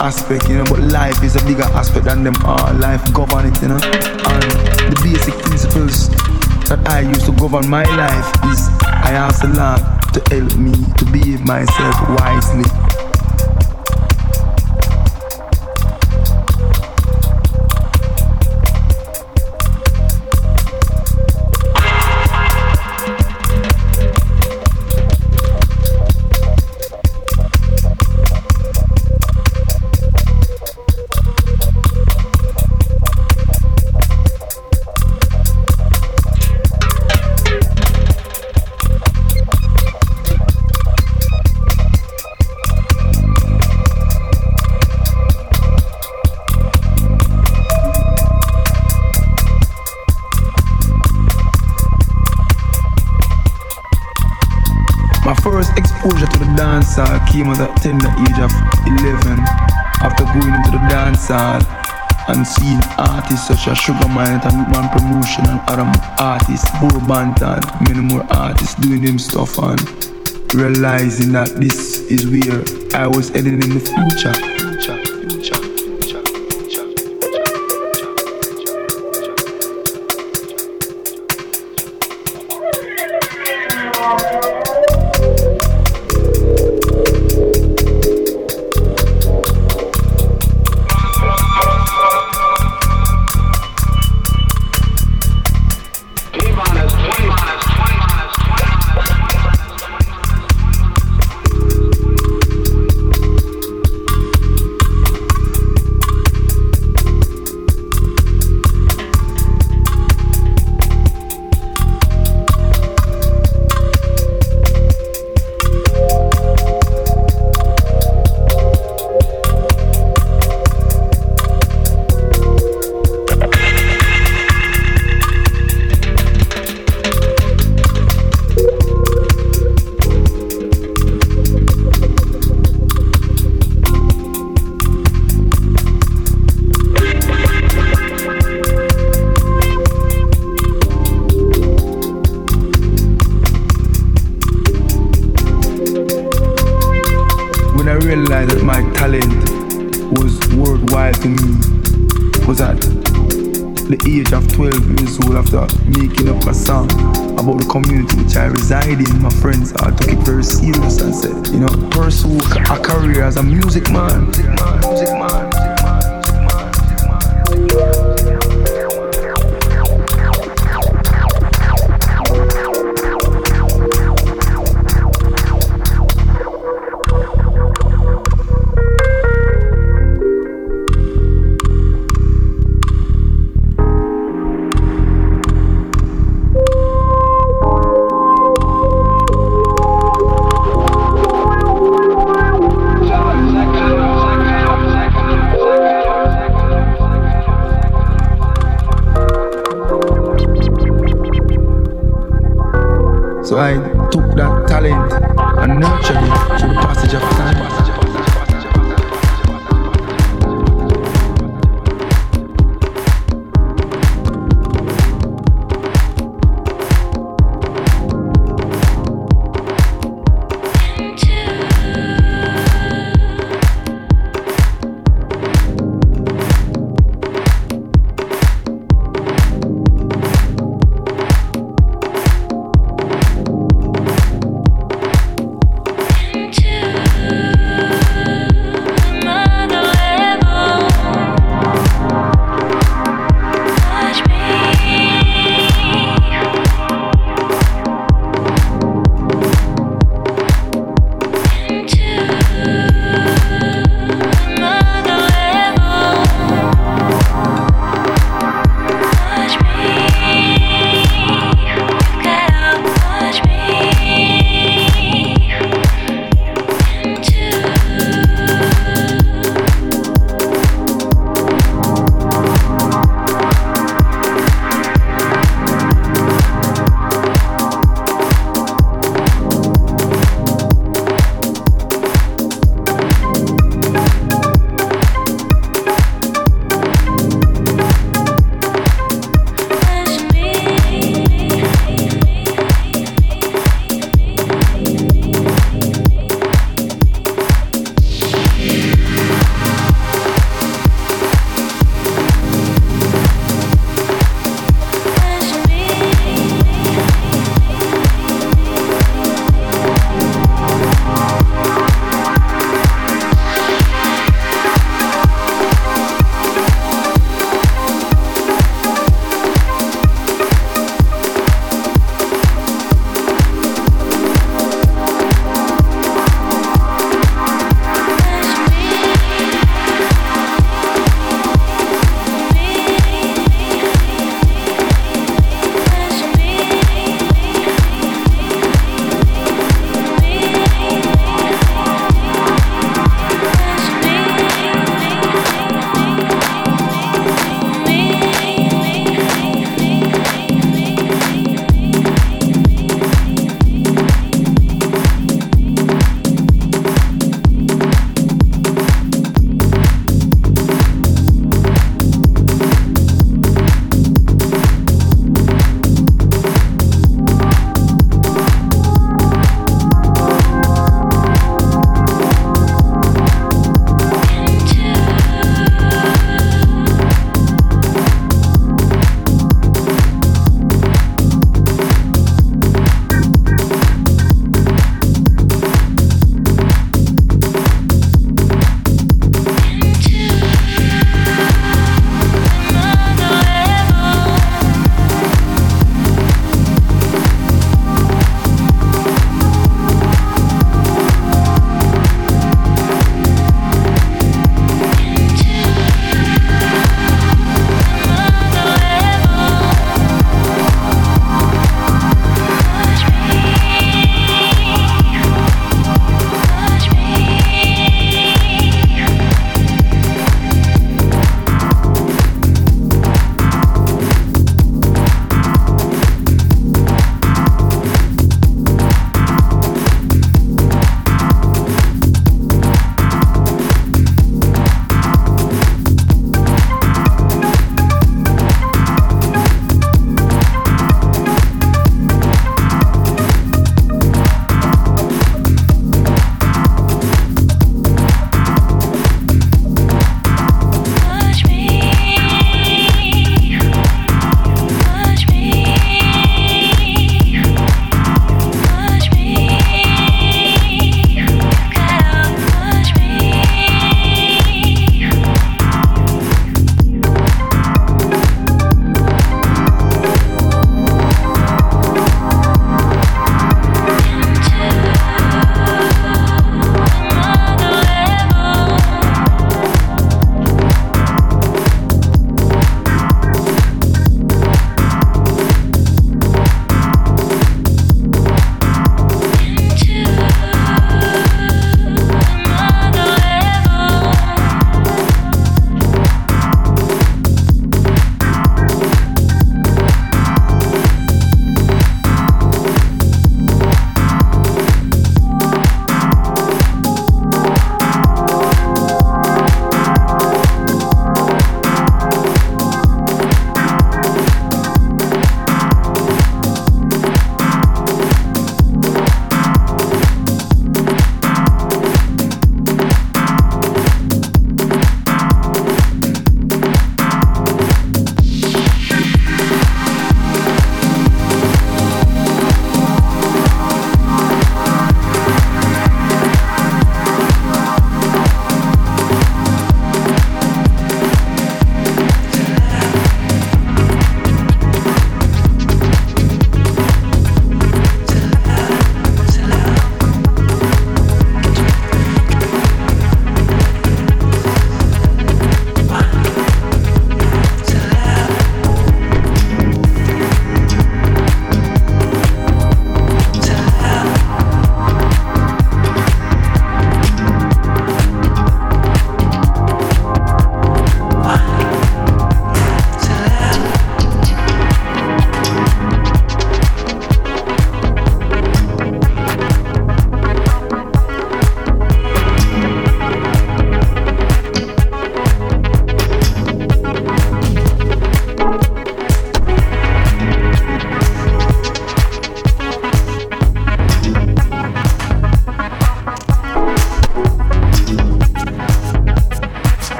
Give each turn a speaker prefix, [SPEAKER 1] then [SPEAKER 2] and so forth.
[SPEAKER 1] aspect, you know, but life is a bigger aspect than them all. Life govern it, you know. And the basic principles that I use to govern my life is I ask the Lord to help me to behave myself wisely came at the tender age of 11 after going into the dance hall and seeing artists such as Sugar Minott and Man Promotion and other artists, Burro Banton, many more artists doing them stuff and realizing that this is where I was heading in the future.